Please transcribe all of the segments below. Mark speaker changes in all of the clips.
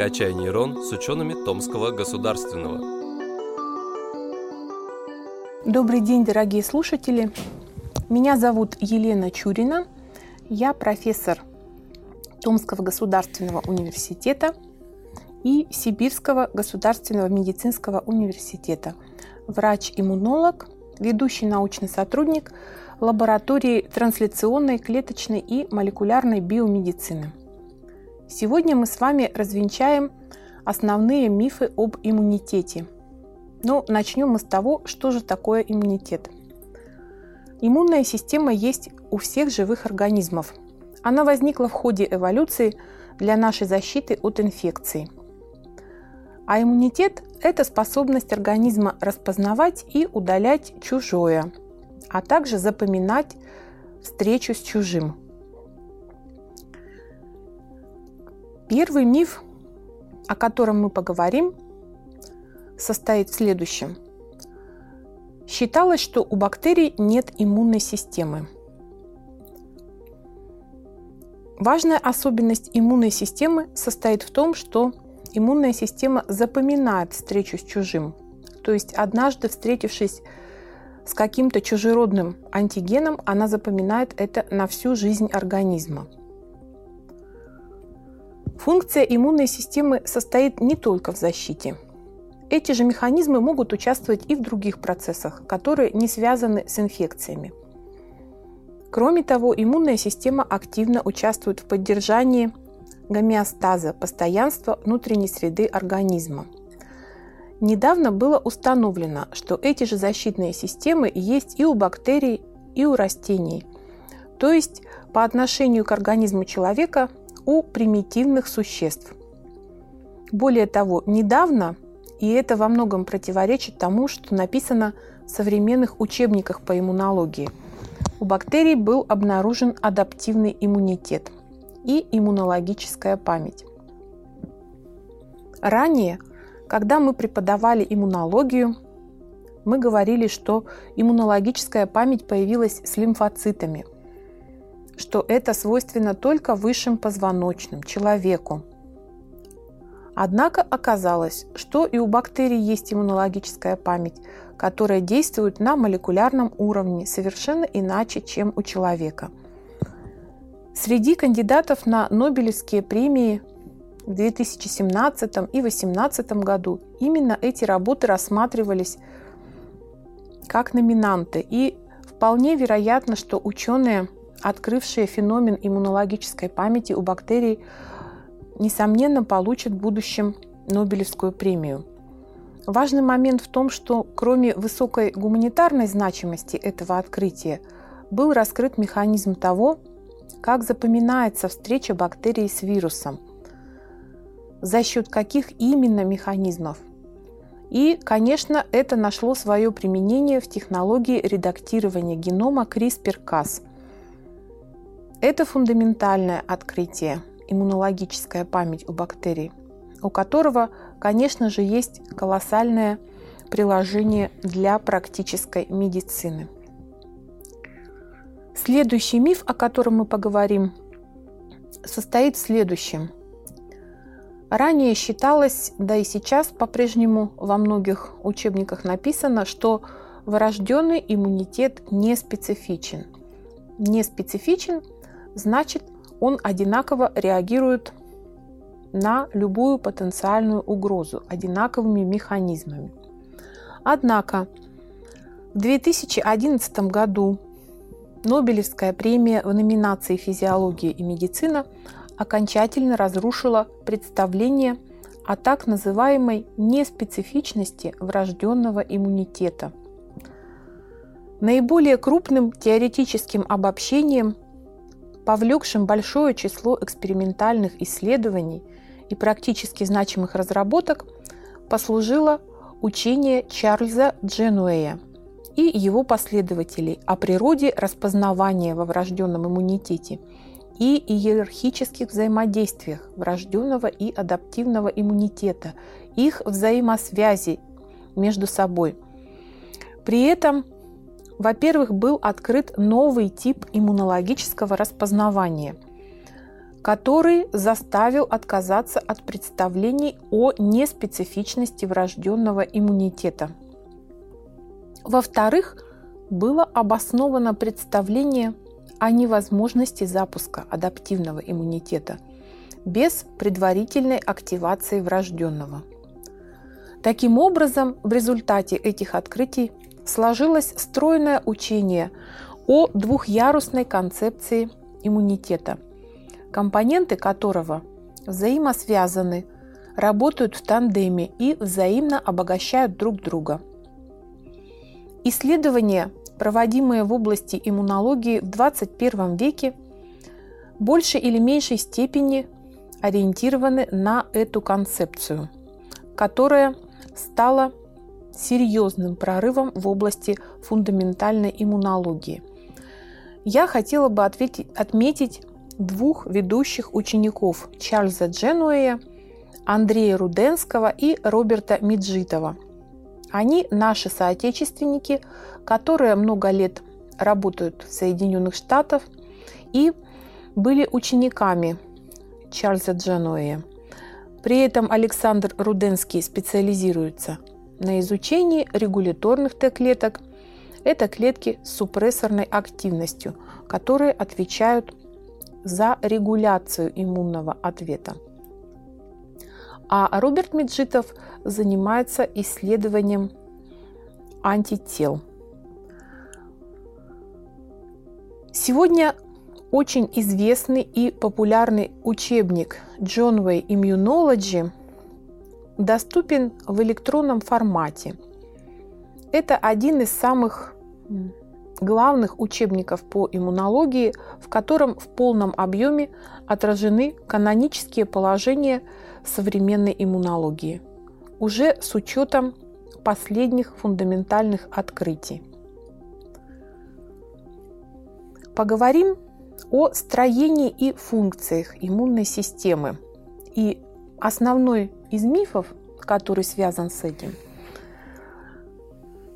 Speaker 1: «Качай нейрон» с учеными Томского государственного.
Speaker 2: Добрый день, дорогие слушатели. Меня зовут Елена Чурина. Я профессор Томского государственного университета и Сибирского государственного медицинского университета. Врач-иммунолог, ведущий научный сотрудник лаборатории трансляционной, клеточной и молекулярной биомедицины. Сегодня мы с вами развенчаем основные мифы об иммунитете. Но ну, начнем мы с того, что же такое иммунитет. Иммунная система есть у всех живых организмов. Она возникла в ходе эволюции для нашей защиты от инфекций. А иммунитет – это способность организма распознавать и удалять чужое, а также запоминать встречу с чужим. Первый миф, о котором мы поговорим, состоит в следующем. Считалось, что у бактерий нет иммунной системы. Важная особенность иммунной системы состоит в том, что иммунная система запоминает встречу с чужим. То есть однажды встретившись с каким-то чужеродным антигеном, она запоминает это на всю жизнь организма. Функция иммунной системы состоит не только в защите. Эти же механизмы могут участвовать и в других процессах, которые не связаны с инфекциями. Кроме того, иммунная система активно участвует в поддержании гомеостаза, постоянства внутренней среды организма. Недавно было установлено, что эти же защитные системы есть и у бактерий, и у растений. То есть по отношению к организму человека у примитивных существ. Более того, недавно, и это во многом противоречит тому, что написано в современных учебниках по иммунологии, у бактерий был обнаружен адаптивный иммунитет и иммунологическая память. Ранее, когда мы преподавали иммунологию, мы говорили, что иммунологическая память появилась с лимфоцитами – что это свойственно только высшим позвоночным, человеку. Однако оказалось, что и у бактерий есть иммунологическая память, которая действует на молекулярном уровне совершенно иначе, чем у человека. Среди кандидатов на Нобелевские премии в 2017 и 2018 году именно эти работы рассматривались как номинанты. И вполне вероятно, что ученые – открывшие феномен иммунологической памяти у бактерий, несомненно, получат в будущем Нобелевскую премию. Важный момент в том, что кроме высокой гуманитарной значимости этого открытия, был раскрыт механизм того, как запоминается встреча бактерий с вирусом, за счет каких именно механизмов. И, конечно, это нашло свое применение в технологии редактирования генома CRISPR-Cas – это фундаментальное открытие, иммунологическая память у бактерий, у которого, конечно же, есть колоссальное приложение для практической медицины. Следующий миф, о котором мы поговорим, состоит в следующем. Ранее считалось, да и сейчас по-прежнему во многих учебниках написано, что врожденный иммунитет не специфичен. Не специфичен – значит он одинаково реагирует на любую потенциальную угрозу одинаковыми механизмами. Однако в 2011 году Нобелевская премия в номинации «Физиология и медицина» окончательно разрушила представление о так называемой неспецифичности врожденного иммунитета. Наиболее крупным теоретическим обобщением повлекшим большое число экспериментальных исследований и практически значимых разработок, послужило учение Чарльза Дженуэя и его последователей о природе распознавания во врожденном иммунитете и иерархических взаимодействиях врожденного и адаптивного иммунитета, их взаимосвязи между собой. При этом во-первых, был открыт новый тип иммунологического распознавания. который заставил отказаться от представлений о неспецифичности врожденного иммунитета. Во-вторых, было обосновано представление о невозможности запуска адаптивного иммунитета без предварительной активации врожденного. Таким образом, в результате этих открытий сложилось стройное учение о двухъярусной концепции иммунитета, компоненты которого взаимосвязаны, работают в тандеме и взаимно обогащают друг друга. Исследования, проводимые в области иммунологии в 21 веке, в большей или меньшей степени ориентированы на эту концепцию, которая стала серьезным прорывом в области фундаментальной иммунологии. Я хотела бы ответить, отметить двух ведущих учеников Чарльза Дженуэя, Андрея Руденского и Роберта Миджитова. Они наши соотечественники, которые много лет работают в Соединенных Штатах и были учениками Чарльза Дженуэя. При этом Александр Руденский специализируется на изучении регуляторных Т-клеток. Это клетки с супрессорной активностью, которые отвечают за регуляцию иммунного ответа. А Роберт Меджитов занимается исследованием антител. Сегодня очень известный и популярный учебник Way Immunology доступен в электронном формате. Это один из самых главных учебников по иммунологии, в котором в полном объеме отражены канонические положения современной иммунологии, уже с учетом последних фундаментальных открытий. Поговорим о строении и функциях иммунной системы. И основной из мифов, который связан с этим,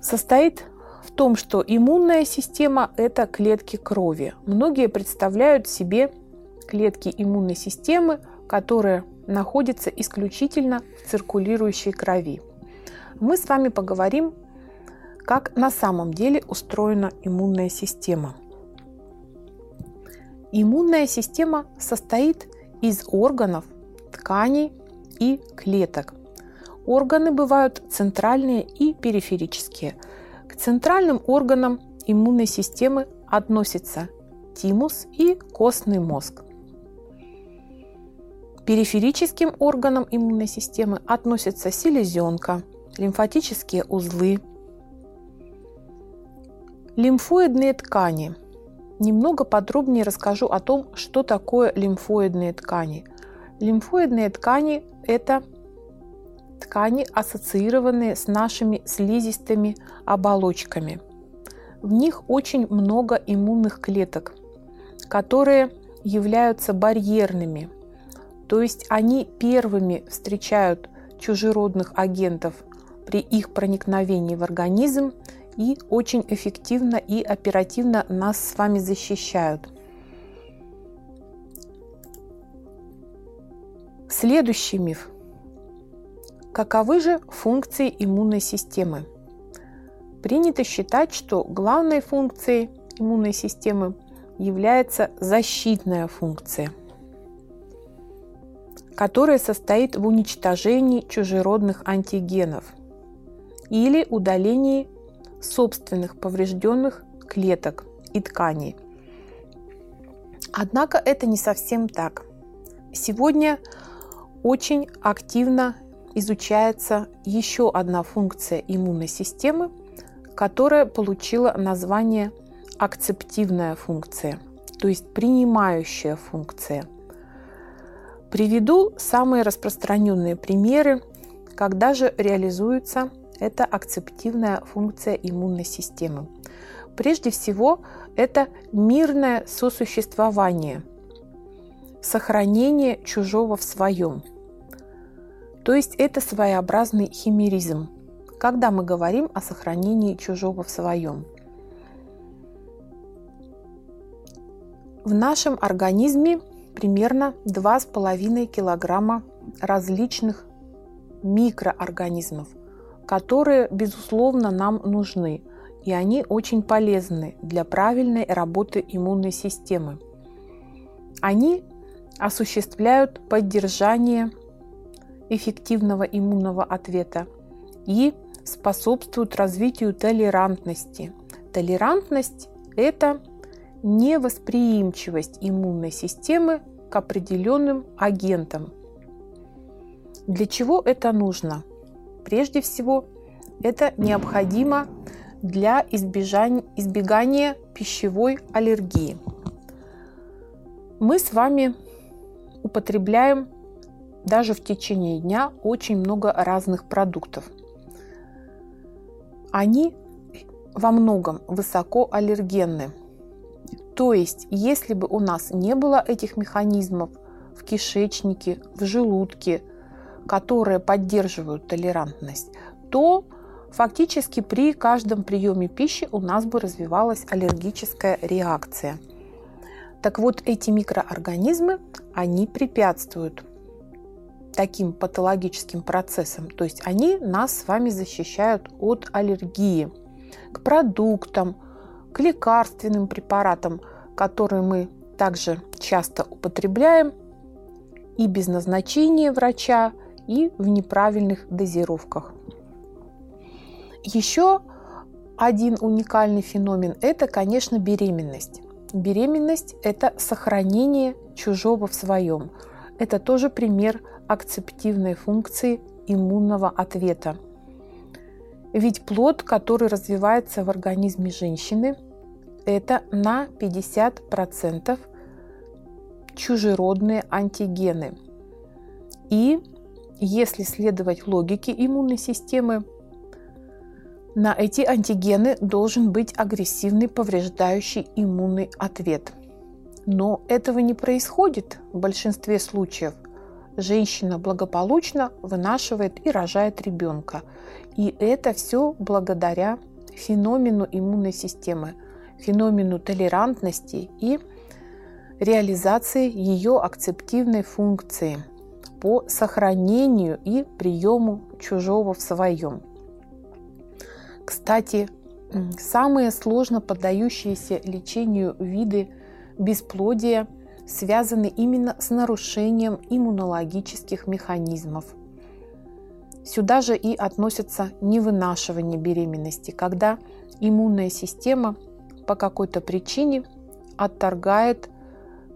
Speaker 2: состоит в том, что иммунная система – это клетки крови. Многие представляют себе клетки иммунной системы, которые находятся исключительно в циркулирующей крови. Мы с вами поговорим, как на самом деле устроена иммунная система – Иммунная система состоит из органов, тканей и клеток. Органы бывают центральные и периферические. К центральным органам иммунной системы относятся тимус и костный мозг. Периферическим органам иммунной системы относятся селезенка, лимфатические узлы, лимфоидные ткани – Немного подробнее расскажу о том, что такое лимфоидные ткани. Лимфоидные ткани – это ткани, ассоциированные с нашими слизистыми оболочками. В них очень много иммунных клеток, которые являются барьерными, то есть они первыми встречают чужеродных агентов при их проникновении в организм и очень эффективно и оперативно нас с вами защищают. Следующий миф. Каковы же функции иммунной системы? Принято считать, что главной функцией иммунной системы является защитная функция, которая состоит в уничтожении чужеродных антигенов или удалении собственных поврежденных клеток и тканей. Однако это не совсем так. Сегодня очень активно изучается еще одна функция иммунной системы, которая получила название акцептивная функция, то есть принимающая функция. Приведу самые распространенные примеры, когда же реализуется это акцептивная функция иммунной системы. Прежде всего, это мирное сосуществование, сохранение чужого в своем. То есть это своеобразный химеризм, когда мы говорим о сохранении чужого в своем. В нашем организме примерно 2,5 килограмма различных микроорганизмов, которые, безусловно, нам нужны, и они очень полезны для правильной работы иммунной системы. Они осуществляют поддержание эффективного иммунного ответа и способствуют развитию толерантности. Толерантность – это невосприимчивость иммунной системы к определенным агентам. Для чего это нужно? Прежде всего, это необходимо для избегания пищевой аллергии. Мы с вами употребляем даже в течение дня очень много разных продуктов. Они во многом высоко аллергенны. То есть, если бы у нас не было этих механизмов в кишечнике, в желудке, которые поддерживают толерантность, то фактически при каждом приеме пищи у нас бы развивалась аллергическая реакция. Так вот, эти микроорганизмы, они препятствуют таким патологическим процессам. То есть они нас с вами защищают от аллергии к продуктам, к лекарственным препаратам, которые мы также часто употребляем и без назначения врача, и в неправильных дозировках. Еще один уникальный феномен – это, конечно, беременность. Беременность – это сохранение чужого в своем. Это тоже пример акцептивной функции иммунного ответа. Ведь плод, который развивается в организме женщины, это на 50% чужеродные антигены. И если следовать логике иммунной системы, на эти антигены должен быть агрессивный повреждающий иммунный ответ. Но этого не происходит в большинстве случаев – женщина благополучно вынашивает и рожает ребенка. И это все благодаря феномену иммунной системы, феномену толерантности и реализации ее акцептивной функции по сохранению и приему чужого в своем. Кстати, самые сложно поддающиеся лечению виды бесплодия – связаны именно с нарушением иммунологических механизмов. Сюда же и относятся невынашивание беременности, когда иммунная система по какой-то причине отторгает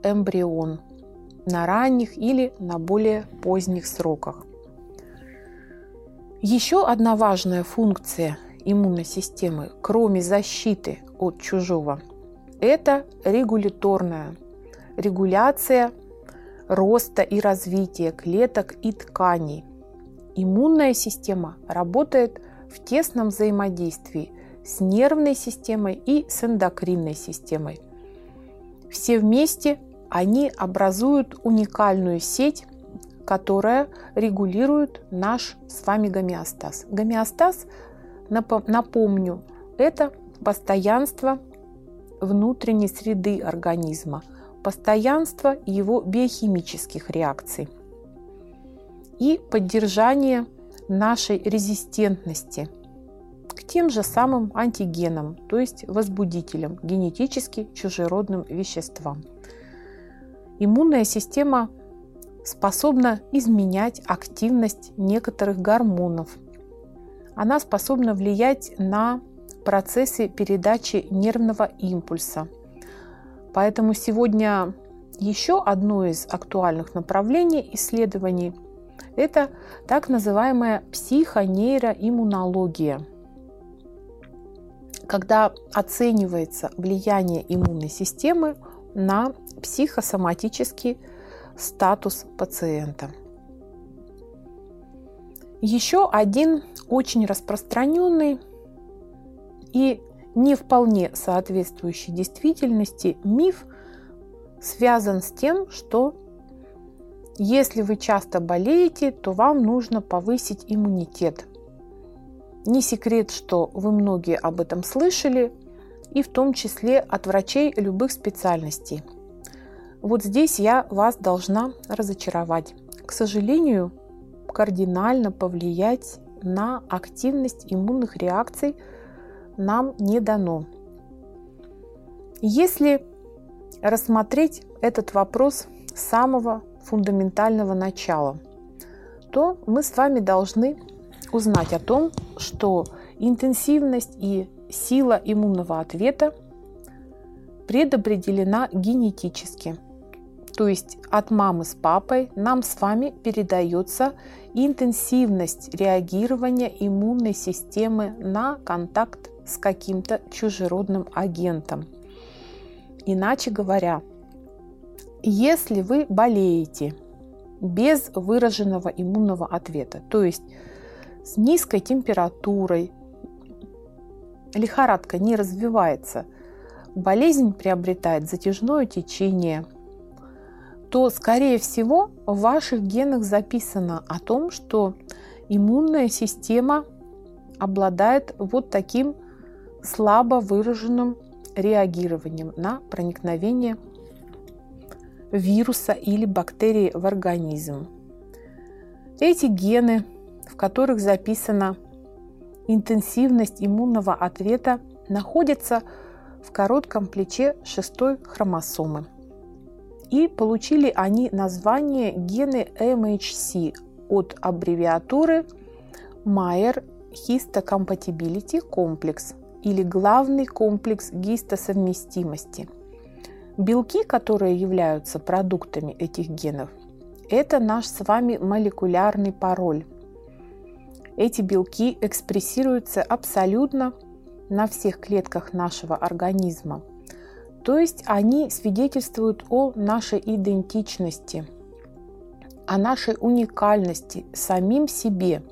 Speaker 2: эмбрион на ранних или на более поздних сроках. Еще одна важная функция иммунной системы, кроме защиты от чужого, это регуляторная регуляция роста и развития клеток и тканей. Иммунная система работает в тесном взаимодействии с нервной системой и с эндокринной системой. Все вместе они образуют уникальную сеть, которая регулирует наш с вами гомеостаз. Гомеостаз, напомню, это постоянство внутренней среды организма – постоянство его биохимических реакций и поддержание нашей резистентности к тем же самым антигенам, то есть возбудителям, генетически чужеродным веществам. Иммунная система способна изменять активность некоторых гормонов. Она способна влиять на процессы передачи нервного импульса – Поэтому сегодня еще одно из актуальных направлений исследований – это так называемая психонейроиммунология, когда оценивается влияние иммунной системы на психосоматический статус пациента. Еще один очень распространенный и не вполне соответствующий действительности миф связан с тем, что если вы часто болеете, то вам нужно повысить иммунитет. Не секрет, что вы многие об этом слышали, и в том числе от врачей любых специальностей. Вот здесь я вас должна разочаровать. К сожалению, кардинально повлиять на активность иммунных реакций нам не дано. Если рассмотреть этот вопрос с самого фундаментального начала, то мы с вами должны узнать о том, что интенсивность и сила иммунного ответа предопределена генетически. То есть от мамы с папой нам с вами передается интенсивность реагирования иммунной системы на контакт с каким-то чужеродным агентом. Иначе говоря, если вы болеете без выраженного иммунного ответа, то есть с низкой температурой, лихорадка не развивается, болезнь приобретает затяжное течение, то, скорее всего, в ваших генах записано о том, что иммунная система обладает вот таким слабо выраженным реагированием на проникновение вируса или бактерии в организм. Эти гены, в которых записана интенсивность иммунного ответа, находятся в коротком плече шестой хромосомы. И получили они название гены MHC от аббревиатуры Mayer Histocompatibility Complex или главный комплекс гистосовместимости. Белки, которые являются продуктами этих генов, это наш с вами молекулярный пароль. Эти белки экспрессируются абсолютно на всех клетках нашего организма. То есть они свидетельствуют о нашей идентичности, о нашей уникальности самим себе.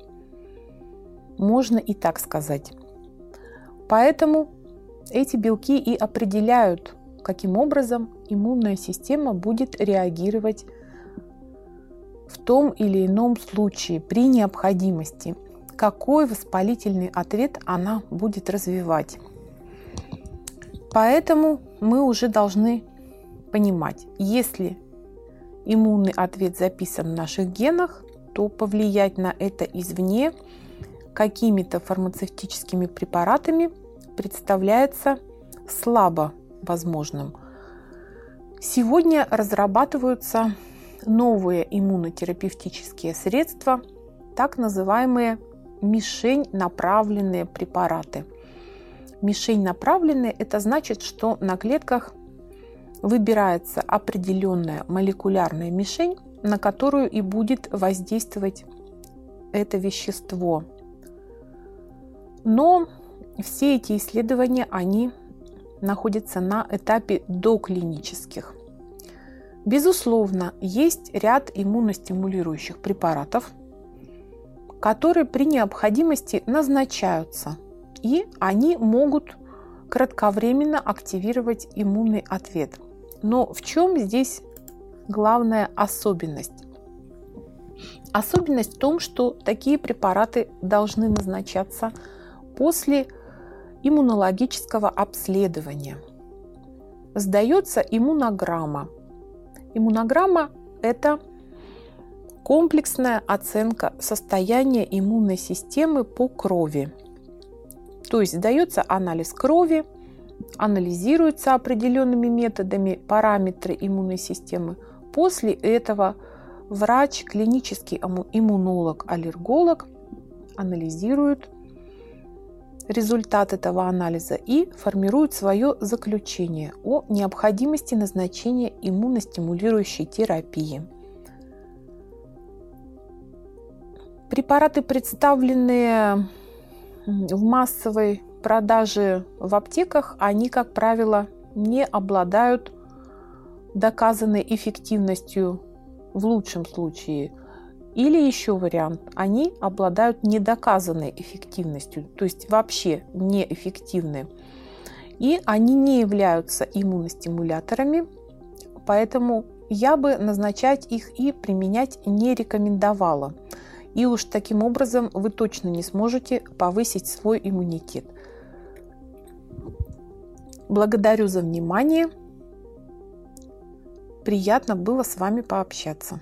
Speaker 2: Можно и так сказать. Поэтому эти белки и определяют, каким образом иммунная система будет реагировать в том или ином случае при необходимости, какой воспалительный ответ она будет развивать. Поэтому мы уже должны понимать, если иммунный ответ записан в наших генах, то повлиять на это извне какими-то фармацевтическими препаратами представляется слабо возможным. Сегодня разрабатываются новые иммунотерапевтические средства, так называемые мишень направленные препараты. Мишень направленные – это значит, что на клетках выбирается определенная молекулярная мишень, на которую и будет воздействовать это вещество – но все эти исследования, они находятся на этапе доклинических. Безусловно, есть ряд иммуностимулирующих препаратов, которые при необходимости назначаются, и они могут кратковременно активировать иммунный ответ. Но в чем здесь главная особенность? Особенность в том, что такие препараты должны назначаться после иммунологического обследования. Сдается иммунограмма. Иммунограмма – это комплексная оценка состояния иммунной системы по крови. То есть дается анализ крови, анализируются определенными методами параметры иммунной системы. После этого врач, клинический иммунолог, аллерголог анализирует результат этого анализа и формируют свое заключение о необходимости назначения иммуностимулирующей терапии. Препараты, представленные в массовой продаже в аптеках, они, как правило, не обладают доказанной эффективностью в лучшем случае – или еще вариант, они обладают недоказанной эффективностью, то есть вообще неэффективны. И они не являются иммуностимуляторами, поэтому я бы назначать их и применять не рекомендовала. И уж таким образом вы точно не сможете повысить свой иммунитет. Благодарю за внимание. Приятно было с вами пообщаться.